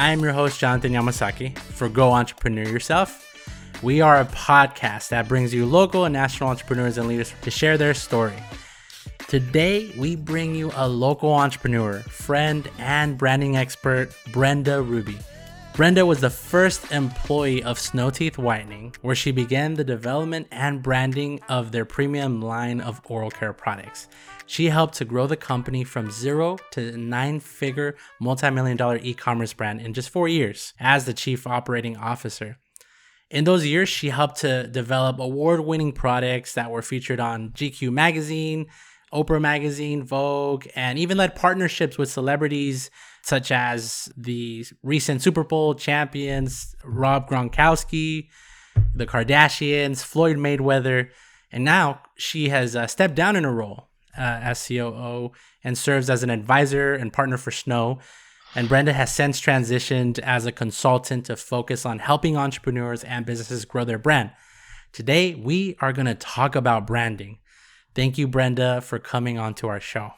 I am your host, Jonathan Yamasaki, for Go Entrepreneur Yourself. We are a podcast that brings you local and national entrepreneurs and leaders to share their story. Today, we bring you a local entrepreneur, friend, and branding expert, Brenda Ruby. Brenda was the first employee of Snow Teeth Whitening, where she began the development and branding of their premium line of oral care products. She helped to grow the company from zero to nine figure multi million dollar e commerce brand in just four years as the chief operating officer. In those years, she helped to develop award winning products that were featured on GQ Magazine, Oprah Magazine, Vogue, and even led partnerships with celebrities such as the recent Super Bowl champions, Rob Gronkowski, the Kardashians, Floyd Mayweather. And now she has uh, stepped down in her role uh, as COO and serves as an advisor and partner for Snow. And Brenda has since transitioned as a consultant to focus on helping entrepreneurs and businesses grow their brand. Today, we are going to talk about branding. Thank you, Brenda, for coming on to our show.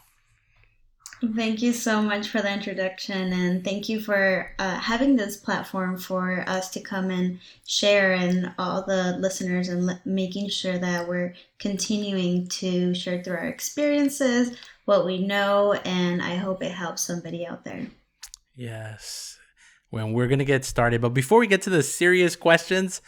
Thank you so much for the introduction, and thank you for uh, having this platform for us to come and share and all the listeners and making sure that we're continuing to share through our experiences, what we know, and I hope it helps somebody out there. Yes. When we're to get started, but before we get to the serious questions,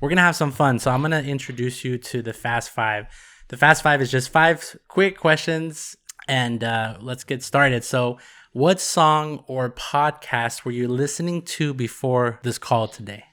we're to have some fun. So I'm to introduce you to the Fast Five. The Fast Five is just five quick questions and uh, let's get started. So, what song or podcast were you listening to before this call today?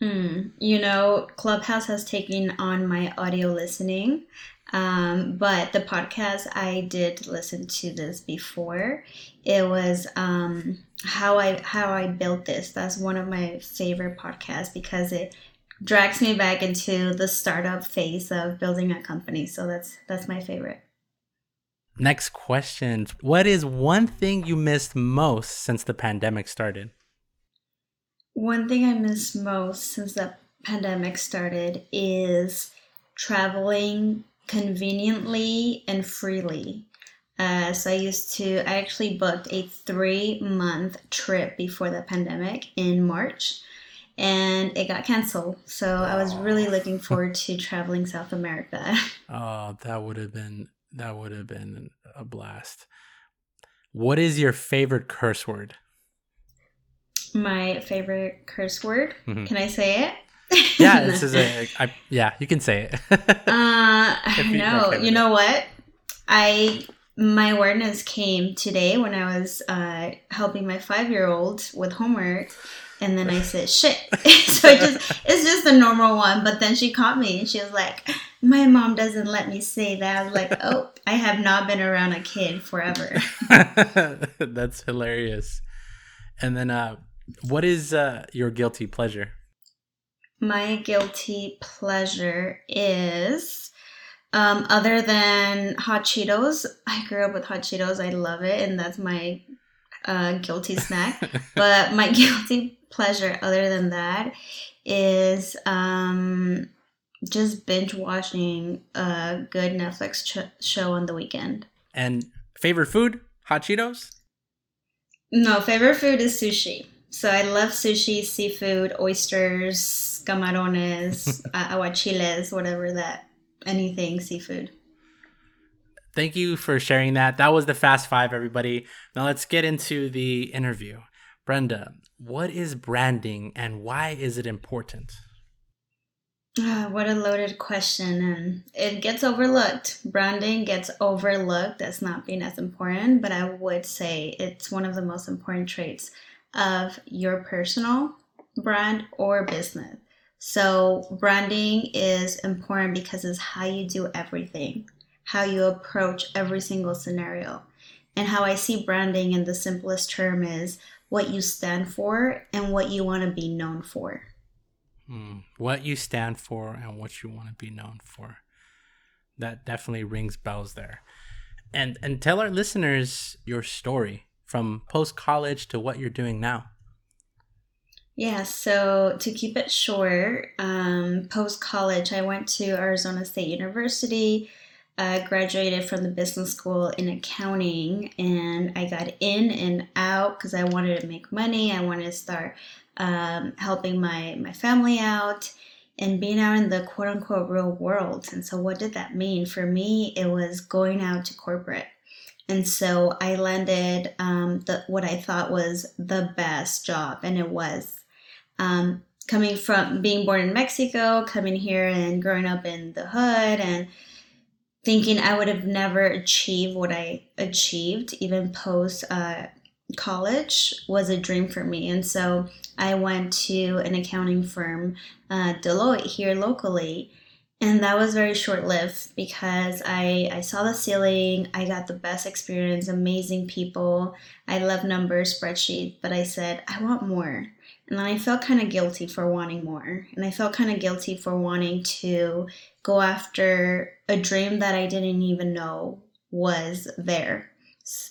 Mm, you know, Clubhouse has taken on my audio listening, um, but the podcast I did listen to this before. It was um, how I how I built this. That's one of my favorite podcasts because it drags me back into the startup phase of building a company. So that's that's my favorite. Next question. What is one thing you missed most since the pandemic started? One thing I miss most since the pandemic started is traveling conveniently and freely. Uh, so I used to, I actually booked a three month trip before the pandemic in March and it got canceled. So I was really looking forward to traveling South America. oh, that would have been that would have been a blast. What is your favorite curse word? My favorite curse word. Mm-hmm. Can I say it? yeah, this is a. I, yeah, you can say it. uh, no, you know what? I my awareness came today when I was uh, helping my five year old with homework, and then I said shit. so it just it's just a normal one. But then she caught me and she was like, My mom doesn't let me say that. I was like, Oh, I have not been around a kid forever. That's hilarious. And then uh what is uh your guilty pleasure? My guilty pleasure is um, other than hot Cheetos, I grew up with hot Cheetos. I love it, and that's my uh, guilty snack. but my guilty pleasure, other than that, is um, just binge watching a good Netflix ch- show on the weekend. And favorite food? Hot Cheetos? No, favorite food is sushi. So I love sushi, seafood, oysters, camarones, aguachiles, whatever that, anything seafood. Thank you for sharing that. That was the Fast Five, everybody. Now let's get into the interview. Brenda, what is branding and why is it important? Uh, what a loaded question. And it gets overlooked. Branding gets overlooked as not being as important, but I would say it's one of the most important traits of your personal brand or business. So, branding is important because it's how you do everything how you approach every single scenario. And how I see branding in the simplest term is what you stand for and what you want to be known for. Hmm. What you stand for and what you want to be known for. That definitely rings bells there. And and tell our listeners your story from post college to what you're doing now. Yeah, so to keep it short, um, post college, I went to Arizona State University I graduated from the business school in accounting and I got in and out because I wanted to make money. I wanted to start um, helping my, my family out and being out in the quote unquote real world. And so, what did that mean? For me, it was going out to corporate. And so I landed um, the, what I thought was the best job, and it was. Um, coming from being born in Mexico, coming here and growing up in the hood, and thinking I would have never achieved what I achieved, even post uh, college, was a dream for me. And so I went to an accounting firm, uh, Deloitte, here locally. And that was very short lived because I, I saw the ceiling. I got the best experience, amazing people. I love numbers, spreadsheet, but I said, I want more. And then I felt kind of guilty for wanting more. And I felt kind of guilty for wanting to go after a dream that I didn't even know was there.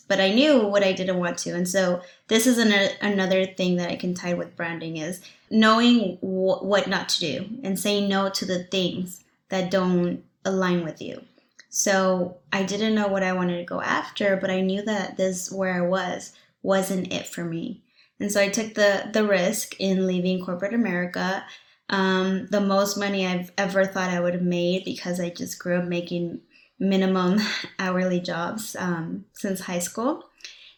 But I knew what I didn't want to. And so this is an, another thing that I can tie with branding is knowing wh- what not to do and saying no to the things that don't align with you. So I didn't know what I wanted to go after, but I knew that this where I was wasn't it for me. And so I took the the risk in leaving corporate America um, the most money I've ever thought I would have made because I just grew up making minimum hourly jobs um, since high school.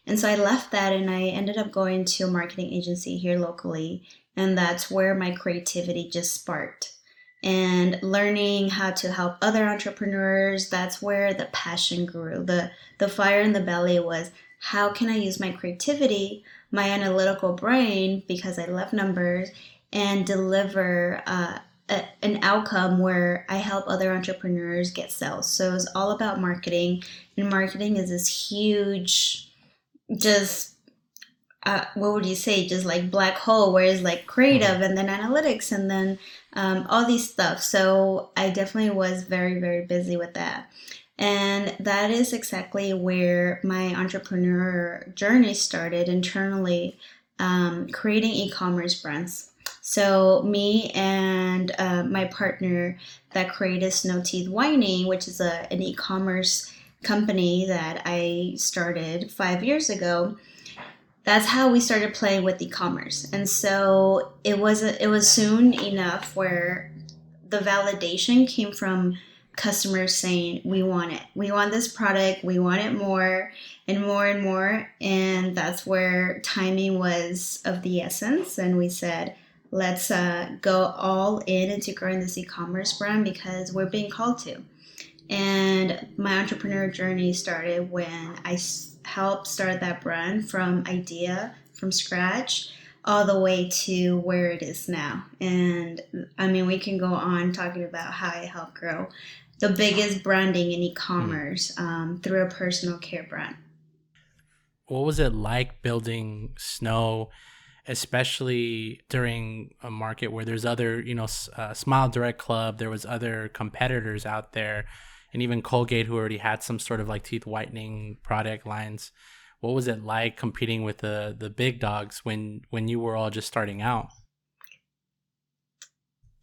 And so I left that and I ended up going to a marketing agency here locally. And that's where my creativity just sparked. And learning how to help other entrepreneurs, that's where the passion grew. The, the fire in the belly was how can I use my creativity, my analytical brain, because I love numbers, and deliver uh, a, an outcome where I help other entrepreneurs get sales. So it's all about marketing, and marketing is this huge, just uh, what would you say, just like black hole, where it's like creative and then analytics and then um, all these stuff. So I definitely was very, very busy with that. And that is exactly where my entrepreneur journey started internally, um, creating e commerce brands. So me and uh, my partner that created Snow Teeth Whitening, which is a, an e-commerce company that I started five years ago, that's how we started playing with e-commerce. And so it was it was soon enough where the validation came from customers saying we want it. We want this product. We want it more and more and more. And that's where timing was of the essence. And we said let's uh, go all in into growing this e-commerce brand because we're being called to and my entrepreneur journey started when i helped start that brand from idea from scratch all the way to where it is now and i mean we can go on talking about how i helped grow the biggest branding in e-commerce mm. um, through a personal care brand what was it like building snow especially during a market where there's other, you know, uh, Smile Direct Club, there was other competitors out there, and even Colgate who already had some sort of like teeth whitening product lines. What was it like competing with the the big dogs when when you were all just starting out?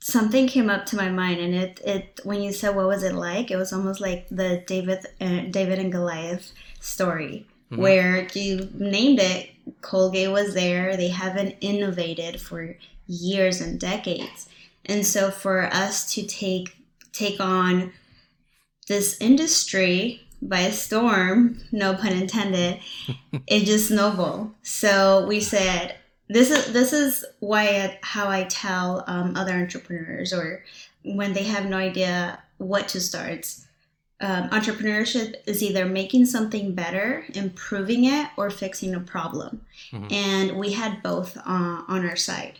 Something came up to my mind, and it it when you said what was it like, it was almost like the David uh, David and Goliath story, mm-hmm. where you named it Colgate was there. They haven't innovated for years and decades. And so for us to take take on this industry by a storm, no pun intended, it just snowballed. So we said, this is this is why how I tell um, other entrepreneurs or when they have no idea what to start um, entrepreneurship is either making something better, improving it, or fixing a problem. Mm-hmm. And we had both uh, on our side.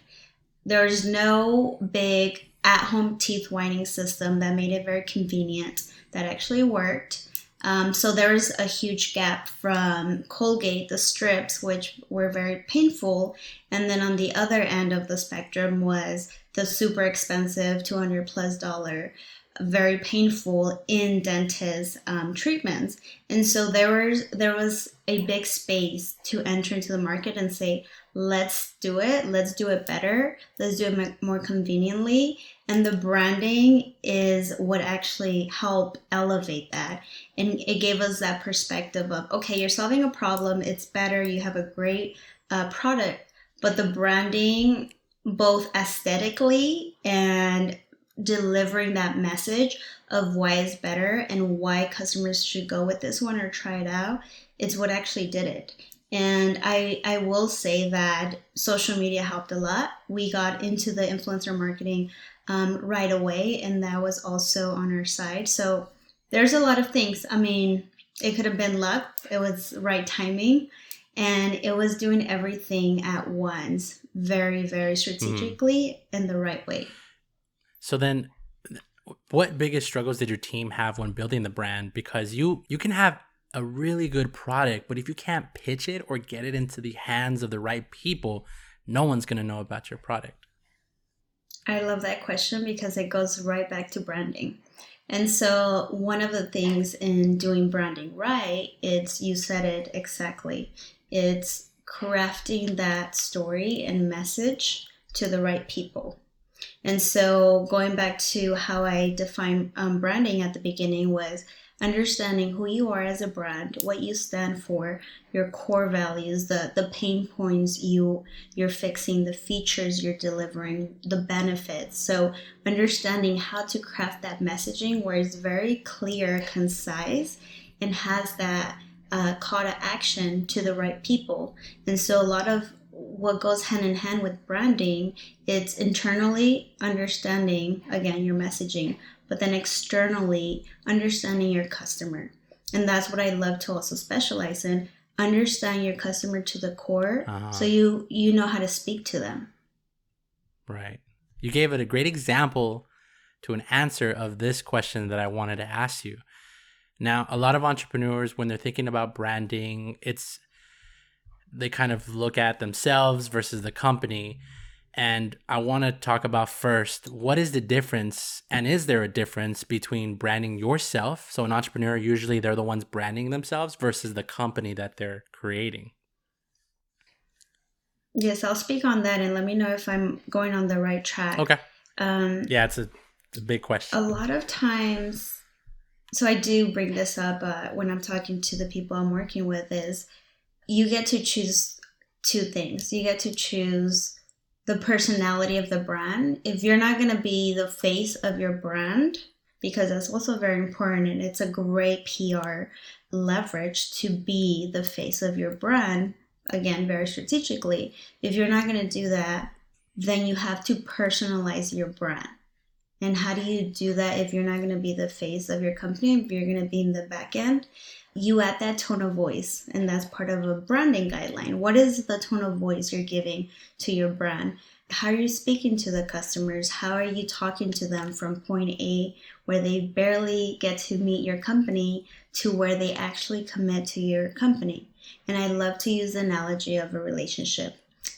There's no big at home teeth whitening system that made it very convenient that actually worked. Um, so there's a huge gap from Colgate, the strips, which were very painful. And then on the other end of the spectrum was the super expensive 200 plus dollar very painful in dentist um, treatments and so there was there was a big space to enter into the market and say let's do it. Let's do it better. Let's do it more conveniently. And the branding is what actually helped elevate that. And it gave us that perspective of, okay, you're solving a problem. It's better. You have a great uh, product. But the branding, both aesthetically and delivering that message of why it's better and why customers should go with this one or try it out, it's what actually did it. And I, I will say that social media helped a lot. We got into the influencer marketing um, right away, and that was also on our side. So there's a lot of things. I mean, it could have been luck, it was right timing, and it was doing everything at once, very, very mm-hmm. strategically mm. in the right way. So then, what biggest struggles did your team have when building the brand? Because you you can have a really good product, but if you can't pitch it or get it into the hands of the right people, no one's going to know about your product. I love that question because it goes right back to branding. And so one of the things in doing branding right, it's you said it exactly. It's crafting that story and message to the right people. And so going back to how I define um, branding at the beginning was understanding who you are as a brand, what you stand for, your core values, the the pain points you you're fixing, the features you're delivering, the benefits. So understanding how to craft that messaging where it's very clear, concise, and has that uh, call to action to the right people. And so a lot of what goes hand in hand with branding it's internally understanding again your messaging but then externally understanding your customer. And that's what I love to also specialize in. Understand your customer to the core uh-huh. so you you know how to speak to them. Right. You gave it a great example to an answer of this question that I wanted to ask you. Now, a lot of entrepreneurs when they're thinking about branding, it's they kind of look at themselves versus the company and I want to talk about first what is the difference, and is there a difference between branding yourself? So, an entrepreneur, usually they're the ones branding themselves versus the company that they're creating. Yes, I'll speak on that and let me know if I'm going on the right track. Okay. Um, yeah, it's a, it's a big question. A lot of times, so I do bring this up uh, when I'm talking to the people I'm working with, is you get to choose two things. You get to choose the personality of the brand. If you're not going to be the face of your brand, because that's also very important and it's a great PR leverage to be the face of your brand, again, very strategically. If you're not going to do that, then you have to personalize your brand. And how do you do that if you're not going to be the face of your company, if you're going to be in the back end? You add that tone of voice, and that's part of a branding guideline. What is the tone of voice you're giving to your brand? How are you speaking to the customers? How are you talking to them from point A, where they barely get to meet your company, to where they actually commit to your company? And I love to use the analogy of a relationship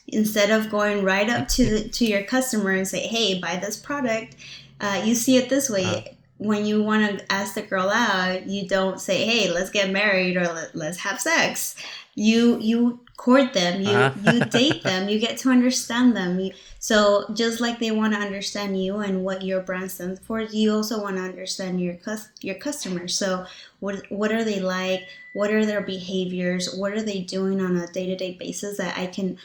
instead of going right up to the, to your customer and say, "Hey, buy this product," uh, you see it this way. When you want to ask the girl out, you don't say, "Hey, let's get married" or "Let's have sex." You you court them, you uh-huh. you date them, you get to understand them. You, so just like they want to understand you and what your brand stands for, you also want to understand your cus- your customers. So what what are they like? What are their behaviors? What are they doing on a day to day basis that I can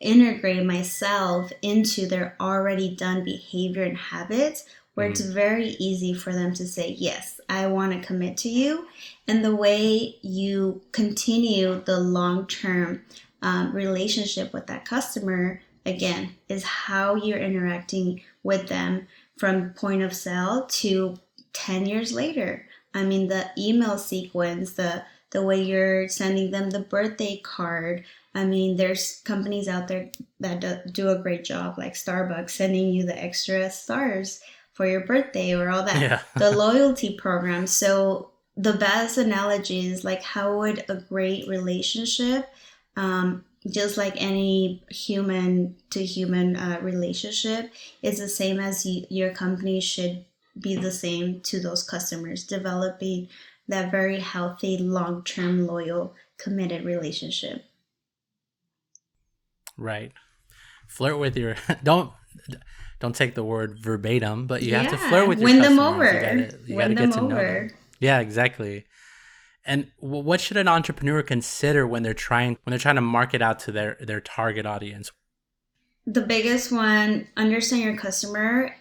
integrate myself into their already done behavior and habits where mm. it's very easy for them to say, Yes, I want to commit to you. And the way you continue the long term um, relationship with that customer, again, is how you're interacting with them from point of sale to 10 years later. I mean, the email sequence, the the way you're sending them the birthday card. I mean, there's companies out there that do a great job, like Starbucks, sending you the extra stars for your birthday or all that yeah. the loyalty program so the best analogy is like how would a great relationship um, just like any human to human uh, relationship is the same as you, your company should be the same to those customers developing that very healthy long-term loyal committed relationship Right. Flirt with your don't don't take the word verbatim, but you yeah. have to flirt with your win them over. You gotta, you win them over. Them. Yeah, exactly. And what should an entrepreneur consider when they're trying when they're trying to market out to their their target audience? The biggest one, understand your customer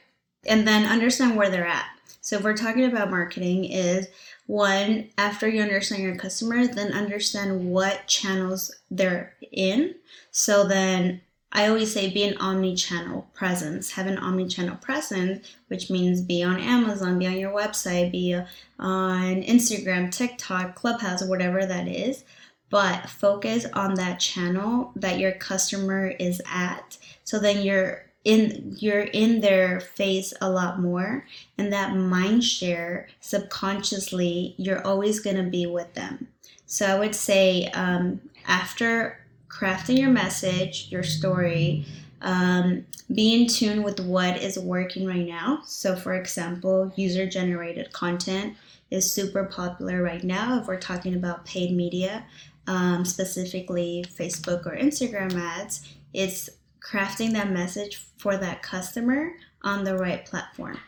and then understand where they're at. So if we're talking about marketing is one after you understand your customer, then understand what channels they're in. So then I always say be an omni-channel presence. Have an omni-channel presence, which means be on Amazon, be on your website, be on Instagram, TikTok, Clubhouse, whatever that is. But focus on that channel that your customer is at. So then you're in you're in their face a lot more and that mind share subconsciously you're always going to be with them so i would say um, after crafting your message, your story, um, be in tune with what is working right now. So, for example, user generated content is super popular right now if we're talking about paid media, um, specifically Facebook or Instagram ads. It's crafting that message for that customer on the right platform.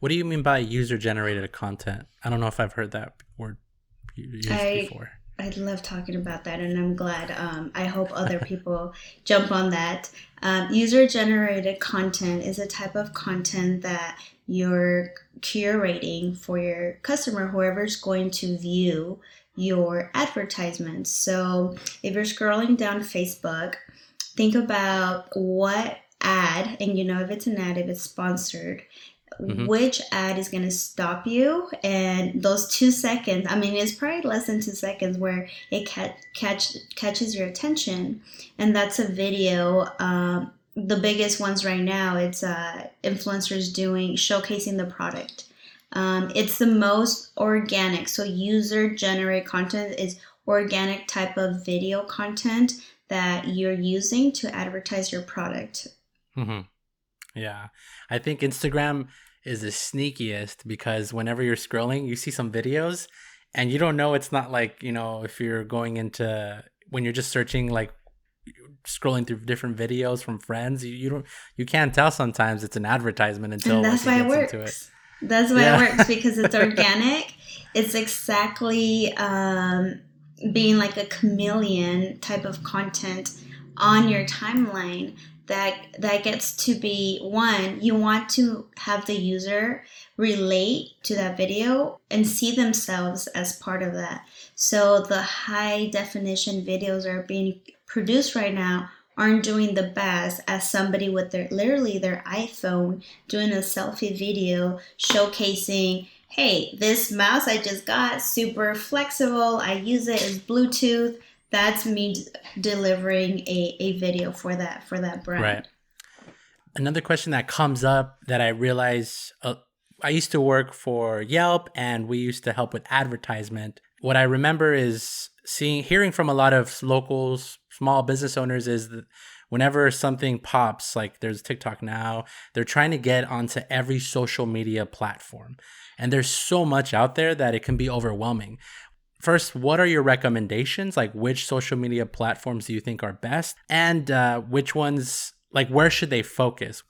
What do you mean by user generated content? I don't know if I've heard that word used I, before. I love talking about that, and I'm glad. Um, I hope other people jump on that. Um, User generated content is a type of content that you're curating for your customer, whoever's going to view your advertisements. So if you're scrolling down Facebook, think about what ad, and you know if it's an ad, if it's sponsored, mm-hmm. which ad is going to stop you and those two seconds i mean it's probably less than two seconds where it catch, catch catches your attention and that's a video um, the biggest ones right now it's uh, influencers doing showcasing the product um, it's the most organic so user generated content is organic type of video content that you're using to advertise your product mm-hmm. Yeah. I think Instagram is the sneakiest because whenever you're scrolling, you see some videos and you don't know it's not like, you know, if you're going into when you're just searching like scrolling through different videos from friends, you, you don't you can't tell sometimes it's an advertisement until and that's why it works. It. That's why yeah. it works because it's organic. it's exactly um, being like a chameleon type of content on your timeline that that gets to be one you want to have the user relate to that video and see themselves as part of that. So the high definition videos are being produced right now aren't doing the best as somebody with their literally their iphone doing a selfie video showcasing hey this mouse i just got super flexible i use it as bluetooth that's me d- delivering a, a video for that for that brand. Right. Another question that comes up that i realize uh, i used to work for yelp and we used to help with advertisement. What i remember is seeing hearing from a lot of locals small business owners is that whenever something pops like there's tiktok now they're trying to get onto every social media platform. And there's so much out there that it can be overwhelming first, what are your recommendations? Like, which social media platforms do you think are best? And uh, which ones, like, where should they focus?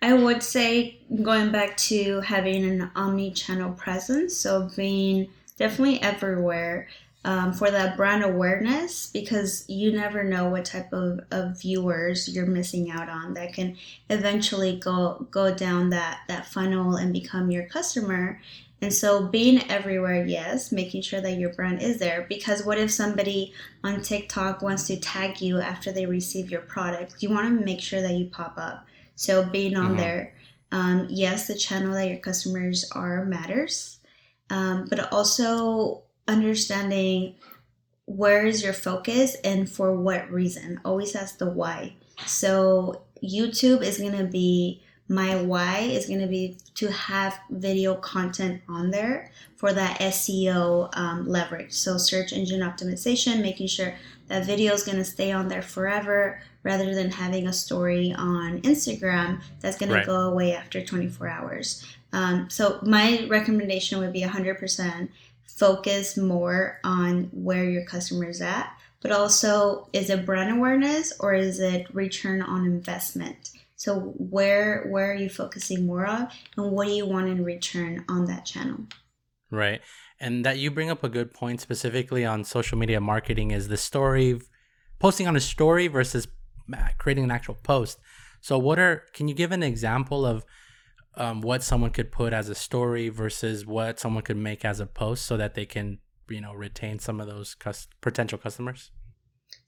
I would say going back to having an omni channel presence, so being definitely everywhere. Um, for that brand awareness because you never know what type of, of viewers you're missing out on that can eventually go go down that that funnel and become your customer and so being everywhere, yes, making sure that your brand is there. Because what if somebody on TikTok wants to tag you after they receive your product? You want to make sure that you pop up. So being on mm-hmm. there, um, yes, the channel that your customers are matters, um, but also understanding where is your focus and for what reason. Always ask the why. So YouTube is going to be my why is going to be to have video content on there for that SEO um, leverage. So, search engine optimization, making sure that video is going to stay on there forever rather than having a story on Instagram that's going right. to go away after 24 hours. Um, so, my recommendation would be 100% focus more on where your customer is at but also is it brand awareness or is it return on investment? So where where are you focusing more on and what do you want in return on that channel? Right. And that you bring up a good point specifically on social media marketing is the story posting on a story versus creating an actual post. So what are can you give an example of um, what someone could put as a story versus what someone could make as a post so that they can you know retain some of those cus- potential customers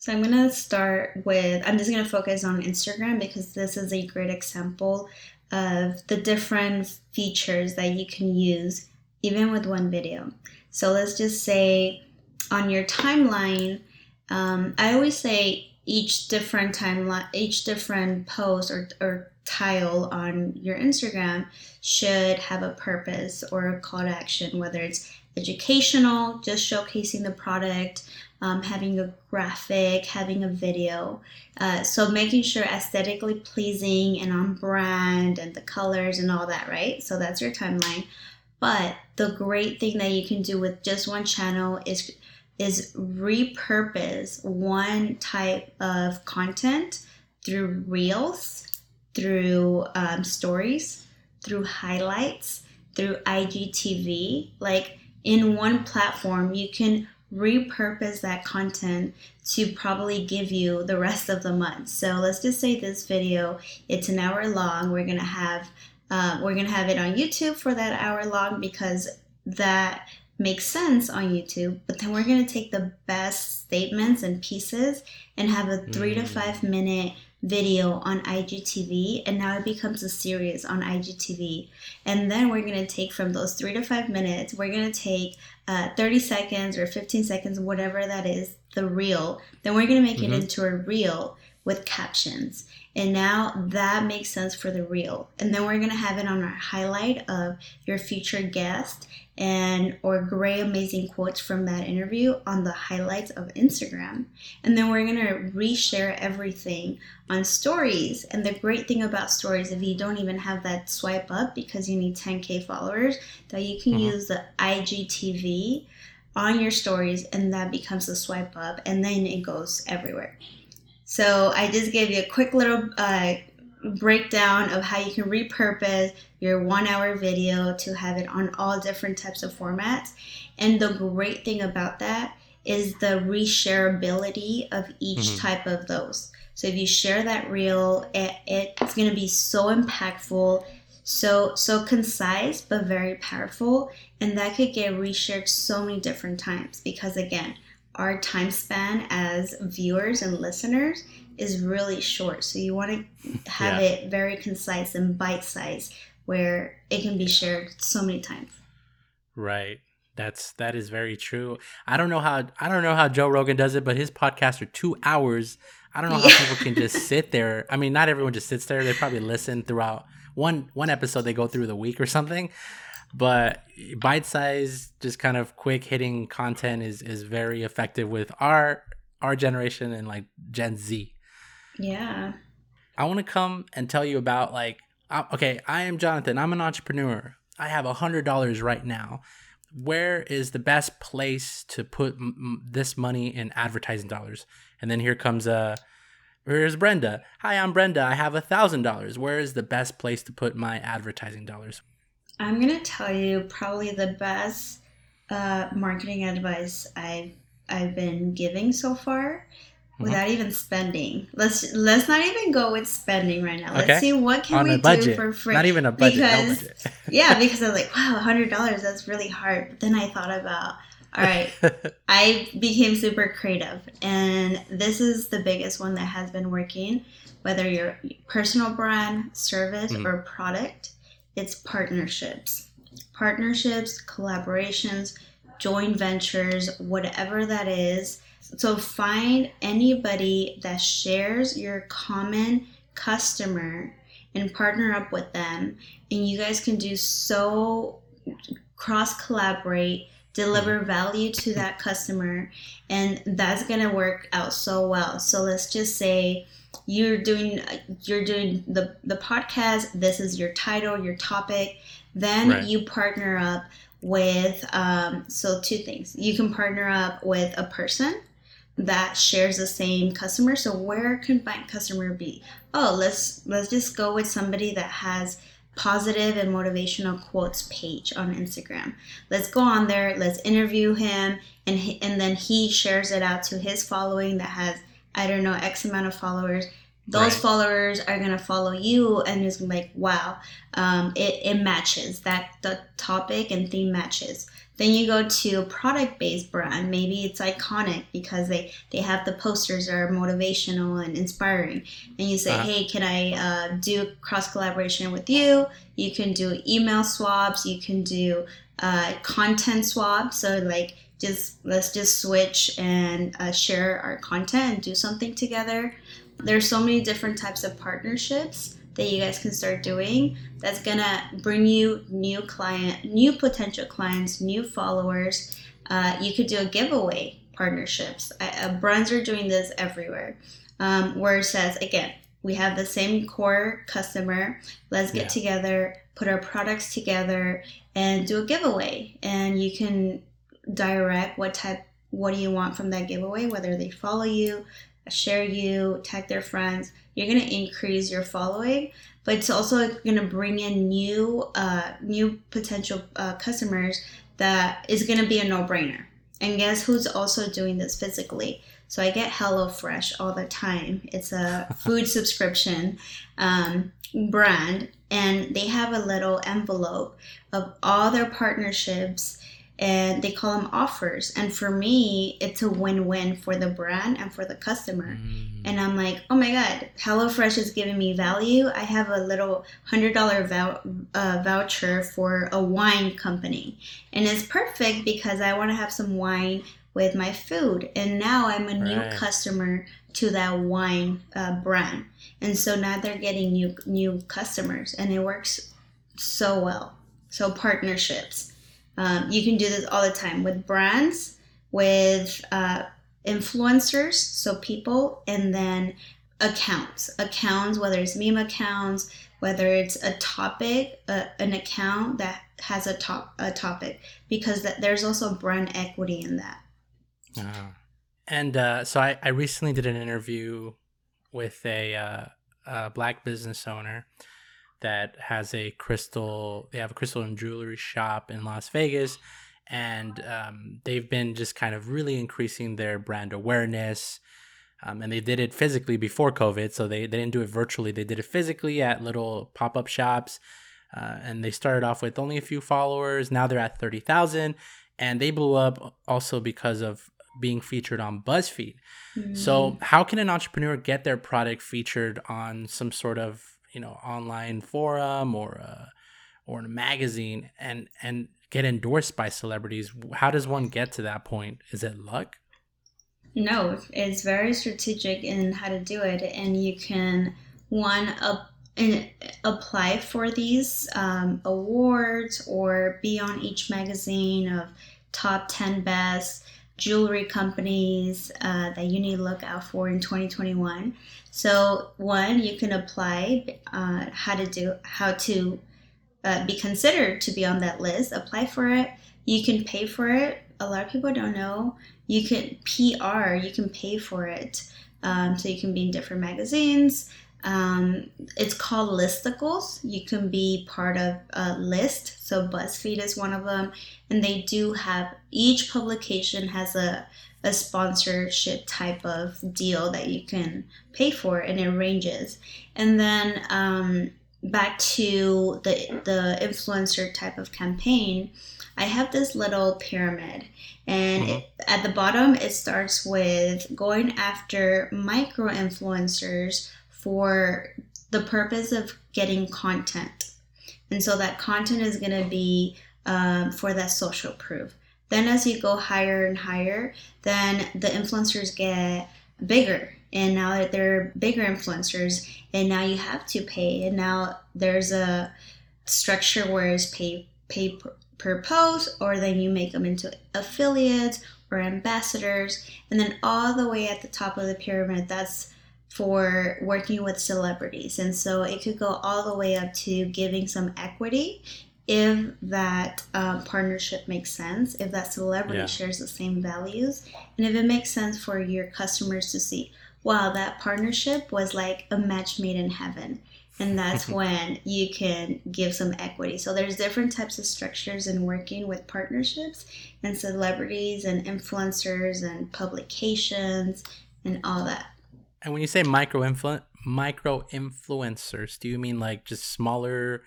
so i'm going to start with i'm just going to focus on instagram because this is a great example of the different features that you can use even with one video. So let's just say on your timeline um, i always say each different timeline each different post or, or tile on your Instagram should have a purpose or a call to action, whether it's educational, just showcasing the product, um, having a graphic, having a video. Uh, so making sure aesthetically pleasing and on brand and the colors and all that, right? So that's your timeline. But the great thing that you can do with just one channel is is repurpose one type of content through reels through um, stories, through highlights, through IGTV. Like in one platform, you can repurpose that content to probably give you the rest of the month. So let's just say this video, it's an hour long. We're gonna have uh, we're gonna have it on YouTube for that hour long because that makes sense on YouTube. But then we're gonna take the best statements and pieces and have a three mm. to five minute video on IGTV and now it becomes a series on IGTV. And then we're going to take from those three to five minutes, we're going to take uh, 30 seconds or 15 seconds, whatever that is, the reel. Then we're going to make mm-hmm. it into a reel with captions. And now that makes sense for the reel. And then we're going to have it on our highlight of your featured guest and or great amazing quotes from that interview on the highlights of Instagram. And then we're going to reshare everything on stories. And the great thing about stories if you don't even have that swipe up because you need 10k followers, that you can mm-hmm. use the IGTV on your stories and that becomes a swipe up and then it goes everywhere. So I just gave you a quick little uh, breakdown of how you can repurpose your one hour video to have it on all different types of formats. And the great thing about that is the reshareability of each mm-hmm. type of those. So if you share that reel, it, it's going to be so impactful, so so concise but very powerful, and that could get reshared so many different times because again, our time span as viewers and listeners is really short. So you want to have yeah. it very concise and bite sized where it can be shared so many times. Right. That's that is very true. I don't know how I don't know how Joe Rogan does it, but his podcasts are two hours. I don't know how yeah. people can just sit there. I mean, not everyone just sits there. They probably listen throughout one one episode. They go through the week or something but bite size just kind of quick hitting content is is very effective with our our generation and like gen z yeah i want to come and tell you about like okay i am jonathan i'm an entrepreneur i have a hundred dollars right now where is the best place to put m- this money in advertising dollars and then here comes uh, Here's Brenda. Hi, I'm Brenda. I have a thousand dollars. Where is the best place to put my advertising dollars? I'm gonna tell you probably the best uh, marketing advice I've I've been giving so far. Without even spending. Let's let's not even go with spending right now. Let's okay. see what can On we do for free. Not even a budget. Because, budget. yeah, because I was like, wow, hundred dollars, that's really hard. But then I thought about all right, I became super creative, and this is the biggest one that has been working. Whether you're personal brand, service, mm-hmm. or product, it's partnerships. Partnerships, collaborations, joint ventures, whatever that is. So find anybody that shares your common customer and partner up with them. And you guys can do so cross collaborate, deliver mm-hmm. value to that customer, and that's gonna work out so well. So let's just say you're doing you're doing the the podcast this is your title your topic then right. you partner up with um, so two things you can partner up with a person that shares the same customer. So where can my customer be? Oh, let's let's just go with somebody that has positive and motivational quotes page on Instagram. Let's go on there, let's interview him and he, and then he shares it out to his following that has I don't know X amount of followers. Those right. followers are gonna follow you and it's like wow, um, it, it matches that the topic and theme matches. Then you go to product based brand. Maybe it's iconic because they, they have the posters that are motivational and inspiring. And you say, uh-huh. hey, can I uh, do cross collaboration with you? You can do email swaps. You can do uh, content swaps. So, like, just let's just switch and uh, share our content and do something together. There's so many different types of partnerships that you guys can start doing that's gonna bring you new client, new potential clients, new followers. Uh, you could do a giveaway partnerships. uh, brands are doing this everywhere, um, where it says again, we have the same core customer. Let's get yeah. together, put our products together, and do a giveaway. And you can direct what type, what do you want from that giveaway, whether they follow you, share you, tag their friends. You're gonna increase your following, but it's also gonna bring in new, uh, new potential uh, customers that is gonna be a no-brainer. And guess who's also doing this physically? So I get HelloFresh all the time. It's a food subscription um, brand, and they have a little envelope of all their partnerships and they call them offers. And for me, it's a win win for the brand and for the customer. Mm. And I'm like, oh my God, HelloFresh is giving me value. I have a little $100 vou- uh, voucher for a wine company. And it's perfect because I want to have some wine with my food. And now I'm a new right. customer to that wine uh, brand. And so now they're getting new new customers and it works so well. So partnerships. Um, you can do this all the time with brands, with uh, influencers, so people, and then accounts. Accounts, whether it's meme accounts, whether it's a topic, uh, an account that has a top a topic, because that, there's also brand equity in that. Uh, and uh, so I, I recently did an interview with a, uh, a black business owner that has a crystal. They have a crystal and jewelry shop in Las Vegas, and um, they've been just kind of really increasing their brand awareness. Um, and they did it physically before COVID, so they, they didn't do it virtually. They did it physically at little pop up shops, uh, and they started off with only a few followers. Now they're at thirty thousand, and they blew up also because of being featured on BuzzFeed. Mm. So, how can an entrepreneur get their product featured on some sort of you know online forum or a, or in a magazine and and get endorsed by celebrities how does one get to that point? Is it luck? No it's very strategic in how to do it and you can one up and apply for these um, awards or be on each magazine of top 10 best jewelry companies uh, that you need to look out for in 2021. So one, you can apply uh, how to do how to uh, be considered to be on that list. Apply for it. You can pay for it. A lot of people don't know. You can PR. You can pay for it. Um, so you can be in different magazines. Um, it's called listicles. You can be part of a list. So BuzzFeed is one of them, and they do have each publication has a a sponsorship type of deal that you can pay for, and it ranges. And then um, back to the the influencer type of campaign, I have this little pyramid, and mm-hmm. it, at the bottom it starts with going after micro influencers for the purpose of getting content. And so that content is going to be um, for that social proof. Then as you go higher and higher, then the influencers get bigger. And now that they're bigger influencers, and now you have to pay. And now there's a structure where it's pay pay per, per post, or then you make them into affiliates or ambassadors, and then all the way at the top of the pyramid, that's for working with celebrities. And so it could go all the way up to giving some equity if that uh, partnership makes sense, if that celebrity Yeah. shares the same values, and if it makes sense for your customers to see, wow, that partnership was like a match made in heaven. And that's when you can give some equity. So there's different types of structures in working with partnerships and celebrities and influencers and publications and all that. And when you say micro influ- micro influencers, do you mean like just smaller,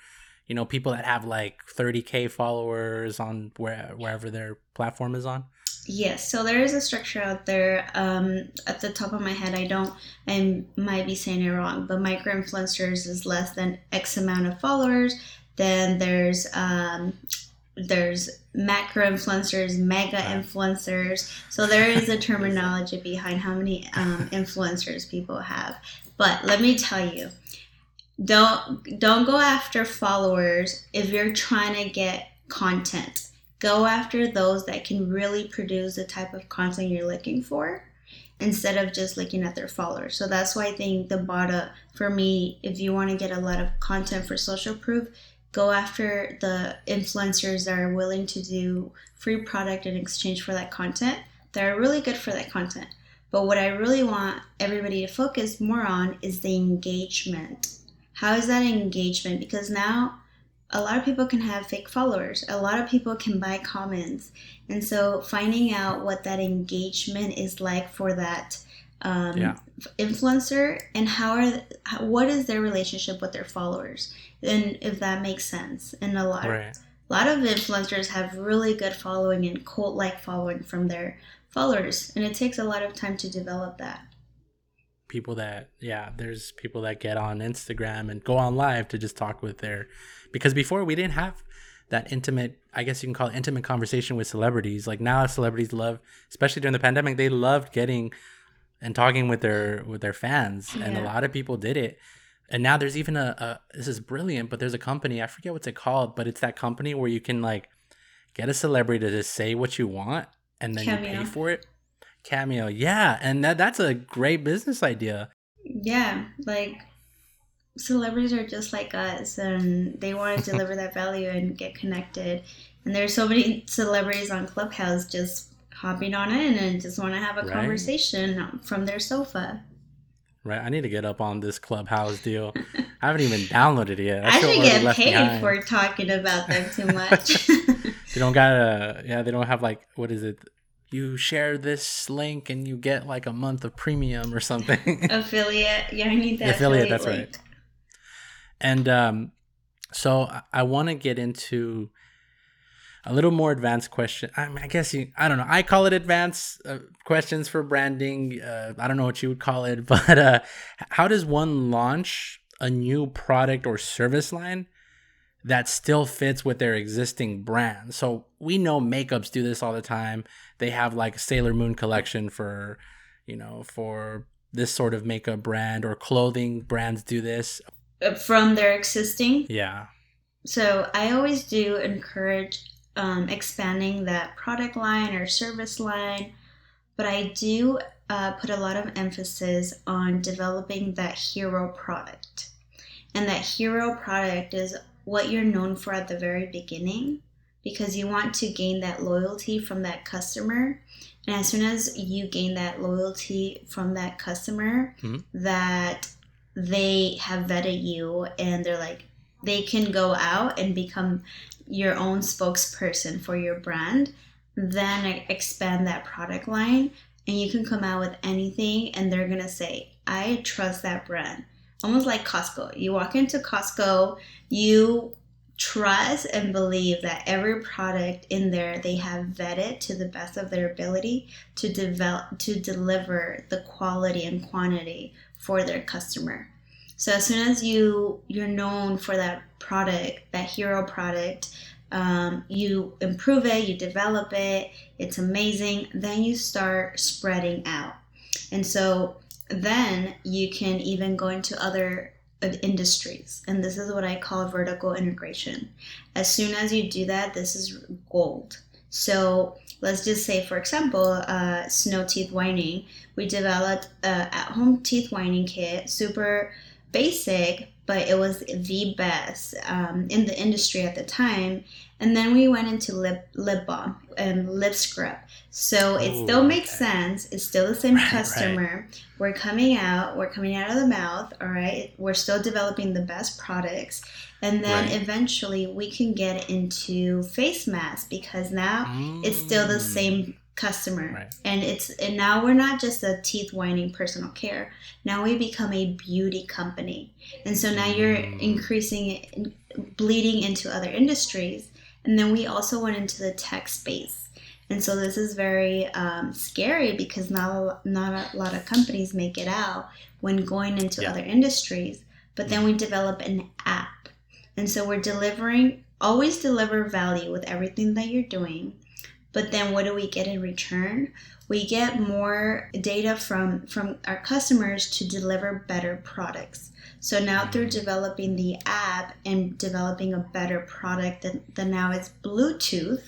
you know, people that have like 30k followers on where wherever their platform is on? Yes, so there is a structure out there. Um, at the top of my head, I don't, I might be saying it wrong, but micro influencers is less than X amount of followers. Then there's um, there's macro influencers, mega influencers. So there is a terminology behind how many um, influencers people have. But let me tell you, don't don't go after followers if you're trying to get content go after those that can really produce the type of content you're looking for instead of just looking at their followers. So that's why I think the bottom for me, if you want to get a lot of content for social proof, go after the influencers that are willing to do free product in exchange for that content. That are really good for that content. But what I really want everybody to focus more on is the engagement. How is that engagement? Because now a lot of people can have fake followers. A lot of people can buy comments. And so finding out what that engagement is like for that um, Yeah. influencer and how are what is their relationship with their followers and if that makes sense and a lot Right. a lot of influencers have really good following and cult like following from their followers and it takes a lot of time to develop that People that yeah, there's people that get on Instagram and go on live to just talk with their because before we didn't have that intimate I guess you can call it intimate conversation with celebrities. Like now celebrities love especially during the pandemic, they loved getting and talking with their with their fans and a lot of people did it and now there's even a, a this is brilliant but there's a company i forget what's it called but it's that company where you can like get a celebrity to just say what you want and then you pay for it. Cameo yeah and that that's a great business idea. Yeah like celebrities are just like us and they want to deliver that value and get connected. And there's so many celebrities on clubhouse just hopping on in and just want to have a Right. conversation from their sofa right i need to get up on this clubhouse deal i haven't even downloaded it yet That i should get paid behind. for talking about them too much they don't got a yeah they don't have like what is it you share this link and you get like a month of premium or something affiliate yeah i need that Affiliate, affiliate, that's link. right. And um, so I, I want to get into a little more advanced question. I, mean, I guess you, I don't know. I call it advanced uh, questions for branding. Uh, I don't know what you would call it, but uh, how does one launch a new product or service line that still fits with their existing brand? So we know makeups do this all the time. They have like a Sailor Moon collection for, you know, for this sort of makeup brand or clothing brands do this. From their existing Yeah. So I always do encourage um, expanding that product line or service line, but I do uh, put a lot of emphasis on developing that hero product. And that hero product is what you're known for at the very beginning because you want to gain that loyalty from that customer. And as soon as you gain that loyalty from that customer, Mhm. that they have vetted you and they're like, they can go out and become your own spokesperson for your brand, then expand that product line and you can come out with anything and they're gonna say, I trust that brand. Almost like Costco. You walk into Costco, you trust and believe that every product in there they have vetted to the best of their ability to develop to deliver the quality and quantity for their customer. So as soon as you you're known for that product, that hero product, um, you improve it, you develop it, it's amazing. Then you start spreading out, and so then you can even go into other uh, industries, and this is what I call vertical integration. As soon as you do that, this is gold. So let's just say, for example, uh, snow teeth whitening. We developed a at-home teeth whitening kit, super basic, but it was the best um, in the industry at the time. And then we went into lip lip balm and lip scrub. So it Ooh, still makes okay. sense. It's still the same Right, customer. We're coming out. We're coming out of the mouth. All right. We're still developing the best products, and then Right. eventually we can get into face masks because now it's still the Mm. same customer. Right. and it's and now we're not just a teeth whitening personal care. Now we become a beauty company. And so now you're Mm. increasing bleeding into other industries. And then we also went into the tech space. And so this is very um, scary because not a, not a lot of companies make it out when going into Yeah. other industries. But then we develop an app. And so we're delivering always deliver value with everything that you're doing but then what do we get in return? We get more data from from our customers to deliver better products. So now through developing the app and developing a better product then, now it's bluetooth.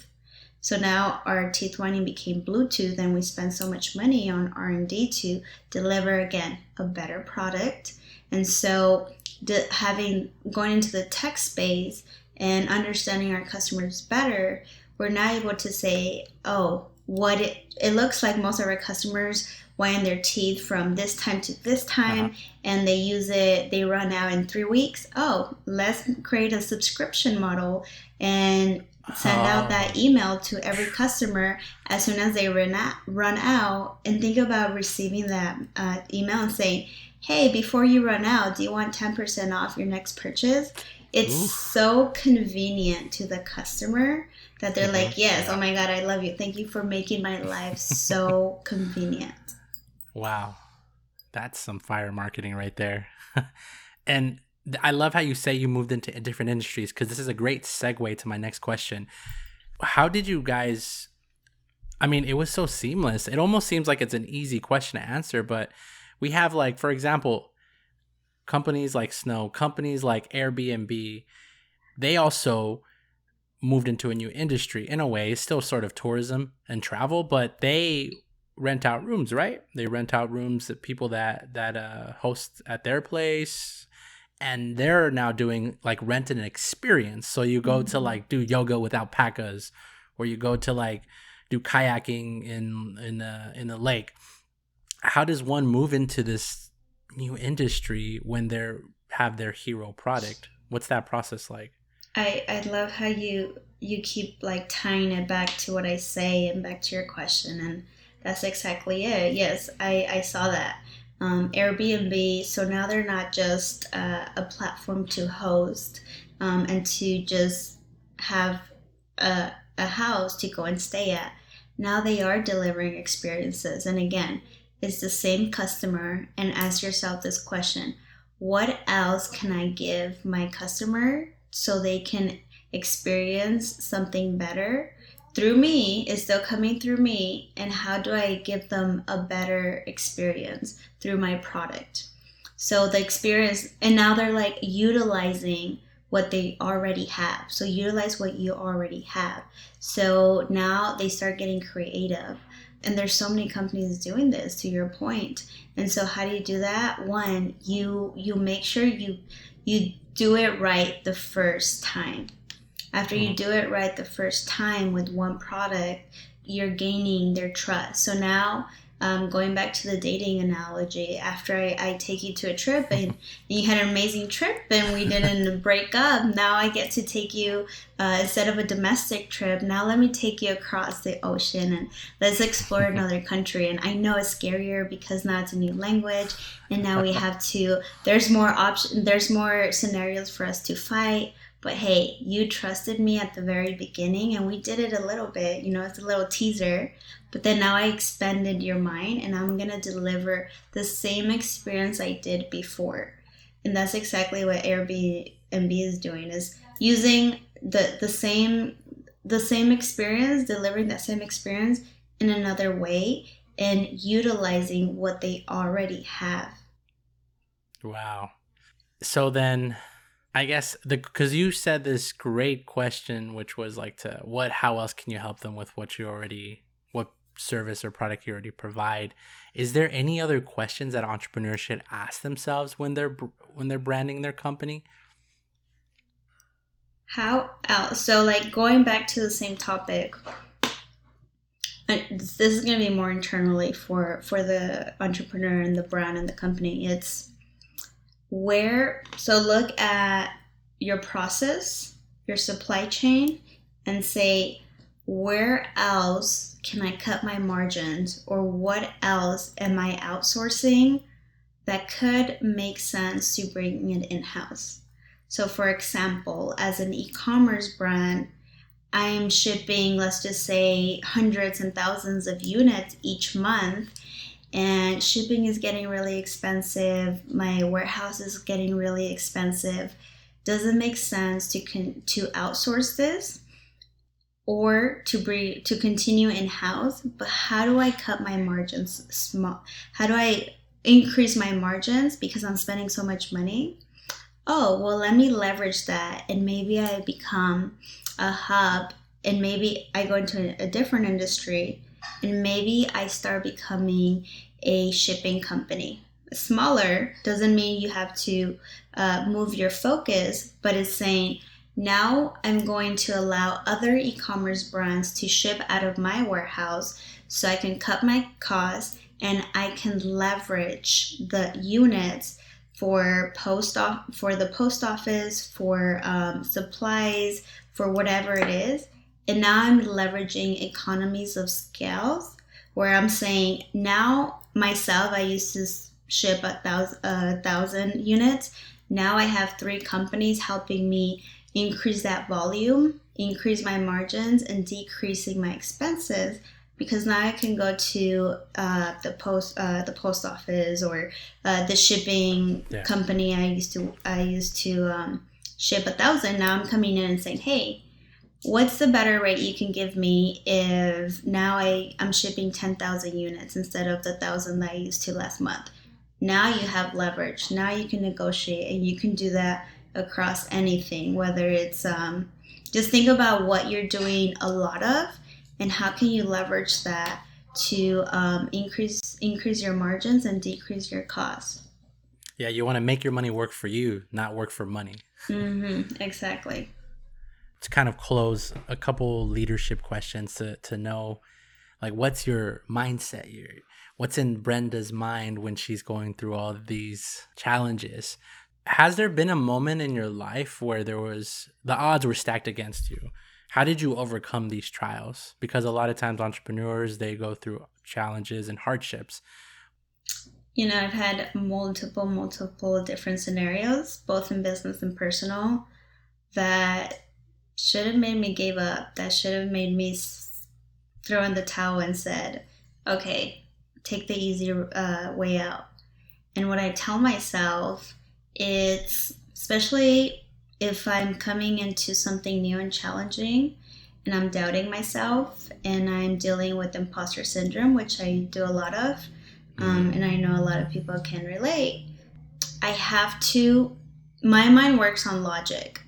So now our teeth whitening became bluetooth and we spend so much money on r&d to deliver again a better product. And so having going into the tech space and understanding our customers better we're now able to say, oh, what it, it looks like most of our customers whiten their teeth from this time to this time Uh-huh. and they use it, they run out in three weeks. Oh, let's create a subscription model and send out that Oh. email to every customer as soon as they run out, run out and think about receiving that uh, email and saying, hey, before you run out, do you want 10% off your next purchase? It's Oof. so convenient to the customer that they're Mhm. like, yes, oh my God, I love you. Thank you for making my life so convenient. Wow. That's some fire marketing right there. and I love how you say you moved into different industries because this is a great segue to my next question. How did you guys? I mean, it was so seamless. It almost seems like it's an easy question to answer, but we have, like, for example, companies like Snow, companies like Airbnb, they also moved into a new industry in a way, still sort of tourism and travel, but they rent out rooms, right? They rent out rooms that people that that uh, host at their place, and they're now doing like rent an experience. So you go to Mhm. like do yoga with alpacas, or you go to like do kayaking in in the in the lake. How does one move into this new industry when they're have their hero product? What's that process like? I, I love how you you keep like tying it back to what I say and back to your question and that's exactly it. Yes, I, I saw that. Um, Airbnb, so now they're not just uh, a platform to host um, and to just have a, a house to go and stay at. Now they are delivering experiences. And again, it's the same customer. And ask yourself this question What else can I give my customer so they can experience something better through me is still coming through me and how do i give them a better experience through my product? So the experience and now they're like utilizing what they already have. So utilize what you already have. So now they start getting creative and there's so many companies doing this to your point. And so how do you do that? One you you make sure you you do it right the first time. After you hmm. do it right the first time with one product you're gaining their trust. So now um, going back to the dating analogy after I, I take you to a trip and you had an amazing trip and we didn't break up now i get to take you uh, instead of a domestic trip now let me take you across the ocean and let's explore another country. And i know it's scarier because now it's a new language and now we have to there's more option there's more scenarios for us to fight but hey you trusted me at the very beginning and we did it a little bit you know it's a little teaser but then now i expanded your mind and i'm gonna deliver the same experience i did before and that's exactly what airbnb is doing is using the the same the same experience delivering that same experience in another way and utilizing what they already have Wow. So then I guess the cuz you said this great question which was like to what how else can you help them with what you already what service or product you already provide. Is there any other questions that entrepreneurs should ask themselves when they're when they're branding their company? How else? So, like going back to the same topic, uh, this is going to be more internally for for the entrepreneur and the brand and the company. It's where. So look at your process, your supply chain, and say where else can I cut my margins, or what else am I outsourcing that could make sense to bring it in house so, for example, as an e commerce brand, I am shipping, let's just say, hundreds and thousands of units each month, and shipping is getting really expensive. My warehouse is getting really expensive. Does it make sense to con- to outsource this or to bring to continue in house? But how do I cut my margins small? How do I increase my margins because I'm spending so much money? oh, well, let me leverage that and maybe I become a hub and maybe I go into a different industry and maybe I start becoming a shipping company. Smaller doesn't mean you have to uh, move your focus, but it's saying now I'm going to allow other e commerce brands to ship out of my warehouse so I can cut my costs and I can leverage the units for post off for the post office, for um, supplies, for whatever it is. And now I'm leveraging economies of scales where I'm saying now myself I used to ship a thousand, a thousand units. Now I have three companies helping me increase that volume, increase my margins, and decreasing my expenses because now I can go to uh, the post uh, the post office or uh, the shipping yeah. company I used to I used to um, ship a thousand. Now I'm coming in and saying, hey, what's the better rate you can give me if now I I'm shipping ten thousand units instead of the thousand that I used to last month. Now you have leverage. Now you can negotiate and you can do that across anything, whether it's um, just think about what you're doing a lot of and how can you leverage that to um, increase increase your margins and decrease your costs yeah you want to make your money work for you not work for money mm-hmm, exactly to kind of close a couple leadership questions to, to know like what's your mindset? Your what's in brenda's mind when she's going through all these challenges? Has there been a moment in your life where there was the odds were stacked against you? How did you overcome these trials? Because a lot of times entrepreneurs they go through challenges and hardships. You know i've had multiple multiple different scenarios both in business and personal that should have made me give up. That should have made me throw in the towel and said okay take the easy uh, way out. And what i tell myself it's especially if I'm coming into something new and challenging and I'm doubting myself and I'm dealing with imposter syndrome, which I do a lot of, um, and I know a lot of people can relate, I have to, my mind works on logic.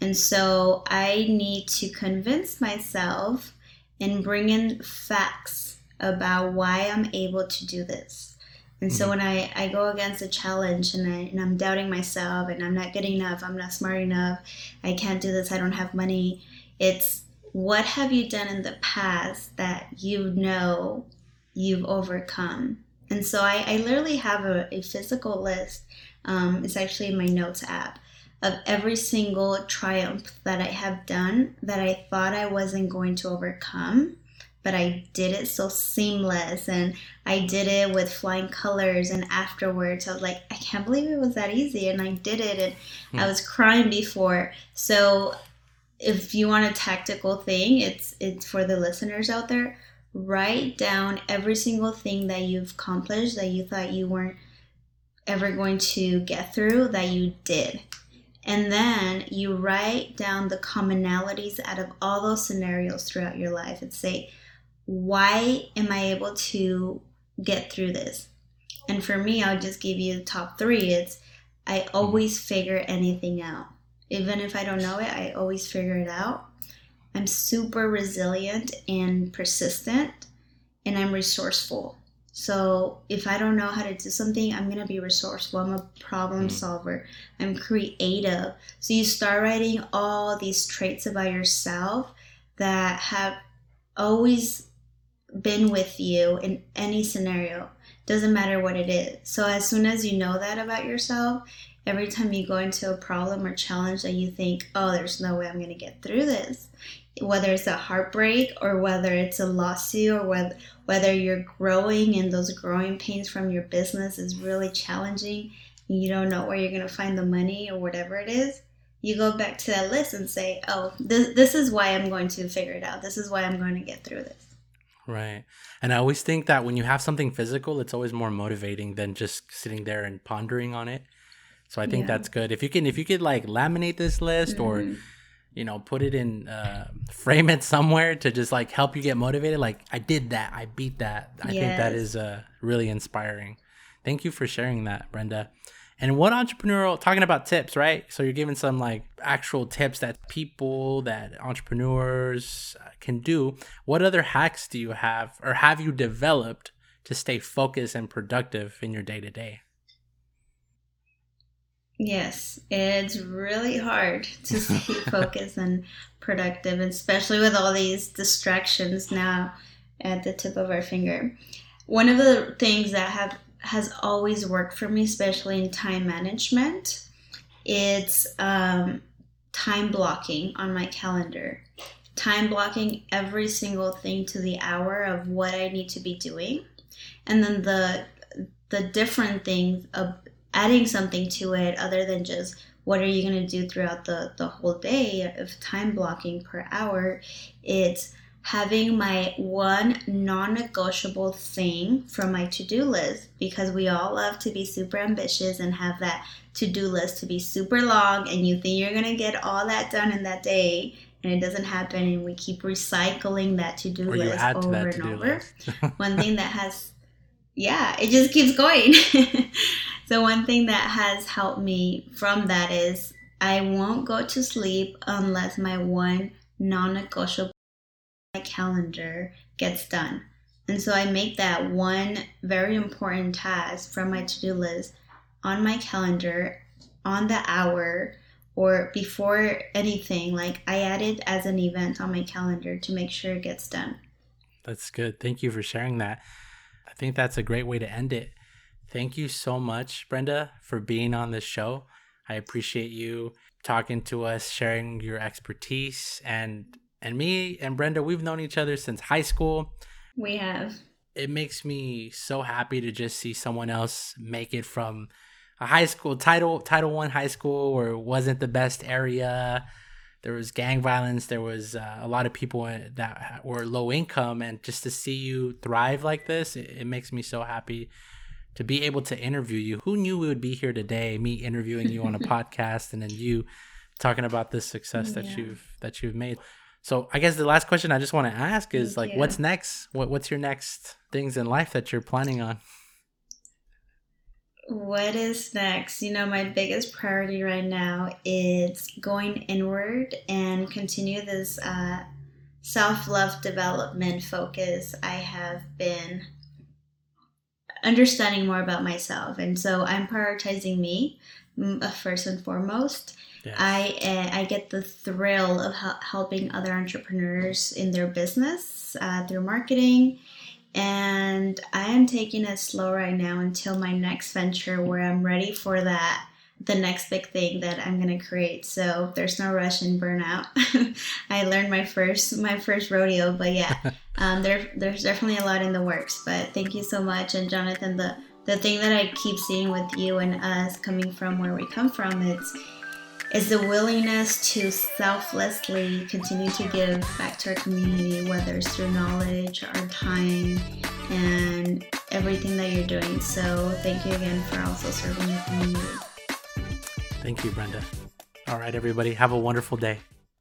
And so I need to convince myself and bring in facts about why I'm able to do this. And so mm-hmm. when I, I go against a challenge and, I, and I'm doubting myself and I'm not good enough, I'm not smart enough, I can't do this, I don't have money, it's what have you done in the past that you know you've overcome? And so I, I literally have a, a physical list. Um, it's actually in my notes app of every single triumph that I have done that I thought I wasn't going to overcome but I did it so seamless and I did it with flying colors and afterwards I was like I can't believe it was that easy and I did it and hmm. I was crying before so if you want a tactical thing it's it's for the listeners out there write down every single thing that you've accomplished that you thought you weren't ever going to get through that you did and then you write down the commonalities out of all those scenarios throughout your life and say why am I able to get through this? And for me, I'll just give you the top three. It's I mm-hmm. always figure anything out. Even if I don't know it, I always figure it out. I'm super resilient and persistent. and I'm resourceful. So if I don't know how to do something, I'm gonna be resourceful. I'm a problem mm. solver. I'm creative. So you start writing all these traits about yourself that have always been with you in any scenario. Doesn't matter what it is. So as soon as you know that about yourself, every time you go into a problem or challenge that you think, oh, there's no way I'm gonna get through this, whether it's a heartbreak or whether it's a lawsuit or whether whether you're growing and those growing pains from your business is really challenging and you don't know where you're going to find the money or whatever it is you go back to that list and say oh this, this is why i'm going to figure it out. This is why i'm going to get through this. Right. And i always think that when you have something physical it's always more motivating than just sitting there and pondering on it. So i think yeah. that's good. If you can if you could like laminate this list mm-hmm. or you know put it in uh, frame it somewhere to just like help you get motivated. Like i did that. I beat that. I yes. think that is uh, really inspiring. Thank you for sharing that brenda. And what entrepreneurial talking about tips right? So you're giving some like actual tips that people that entrepreneurs uh, can do. What other hacks do you have or have you developed to stay focused and productive in your day to day Yes, it's really hard to stay focused and productive, especially with all these distractions now at the tip of our finger. One of the things that have has always worked for me, especially in time management, it's um, time blocking on my calendar. Time blocking every single thing to the hour of what I need to be doing, and then the the different things of adding something to it other than just what are you going to do throughout the, the whole day of time blocking per hour it's having my one non-negotiable thing from my to-do list because we all love to be super ambitious and have that to-do list to be super long and you think you're going to get all that done in that day and it doesn't happen and we keep recycling that to-do list over and over. one thing that has yeah it just keeps going So, one thing that has helped me from that is I won't go to sleep unless my one non negotiable calendar gets done. And so I make that one very important task from my to do list on my calendar on the hour or before anything. Like I add it as an event on my calendar to make sure it gets done. That's good. Thank you for sharing that. I think that's a great way to end it. Thank you so much, Brenda, for being on this show. I appreciate you talking to us, sharing your expertise, and and me and Brenda, we've known each other since high school. We have. It makes me so happy to just see someone else make it from a high school title title one high school where it wasn't the best area. There was gang violence. There was uh, a lot of people that were low income, and just to see you thrive like this, it, it makes me so happy to be able to interview you. Who knew we would be here today? Me interviewing you on a podcast, and then you talking about this success that you've that you've made. So I guess the last question I just want to ask is Thank like, you. what's next? What what's your next things in life that you're planning on? What is next? You know, my biggest priority right now is going inward and continue this uh, self love development focus I have been understanding more about myself. And so I'm prioritizing me uh, first and foremost. Yes. I uh, I get the thrill of helping other entrepreneurs in their business uh, through marketing, and I am taking it slow right now until my next venture where I'm ready for that the next big thing that I'm gonna create. So there's no rush and burnout. I learned my first my first rodeo, but yeah, um, there there's definitely a lot in the works. But thank you so much, and Jonathan. The the thing that I keep seeing with you and us coming from where we come from, it's is the willingness to selflessly continue to give back to our community, whether it's through knowledge, our time, and everything that you're doing. So thank you again for also serving the community. Thank you, Brenda. All right, everybody, have a wonderful day.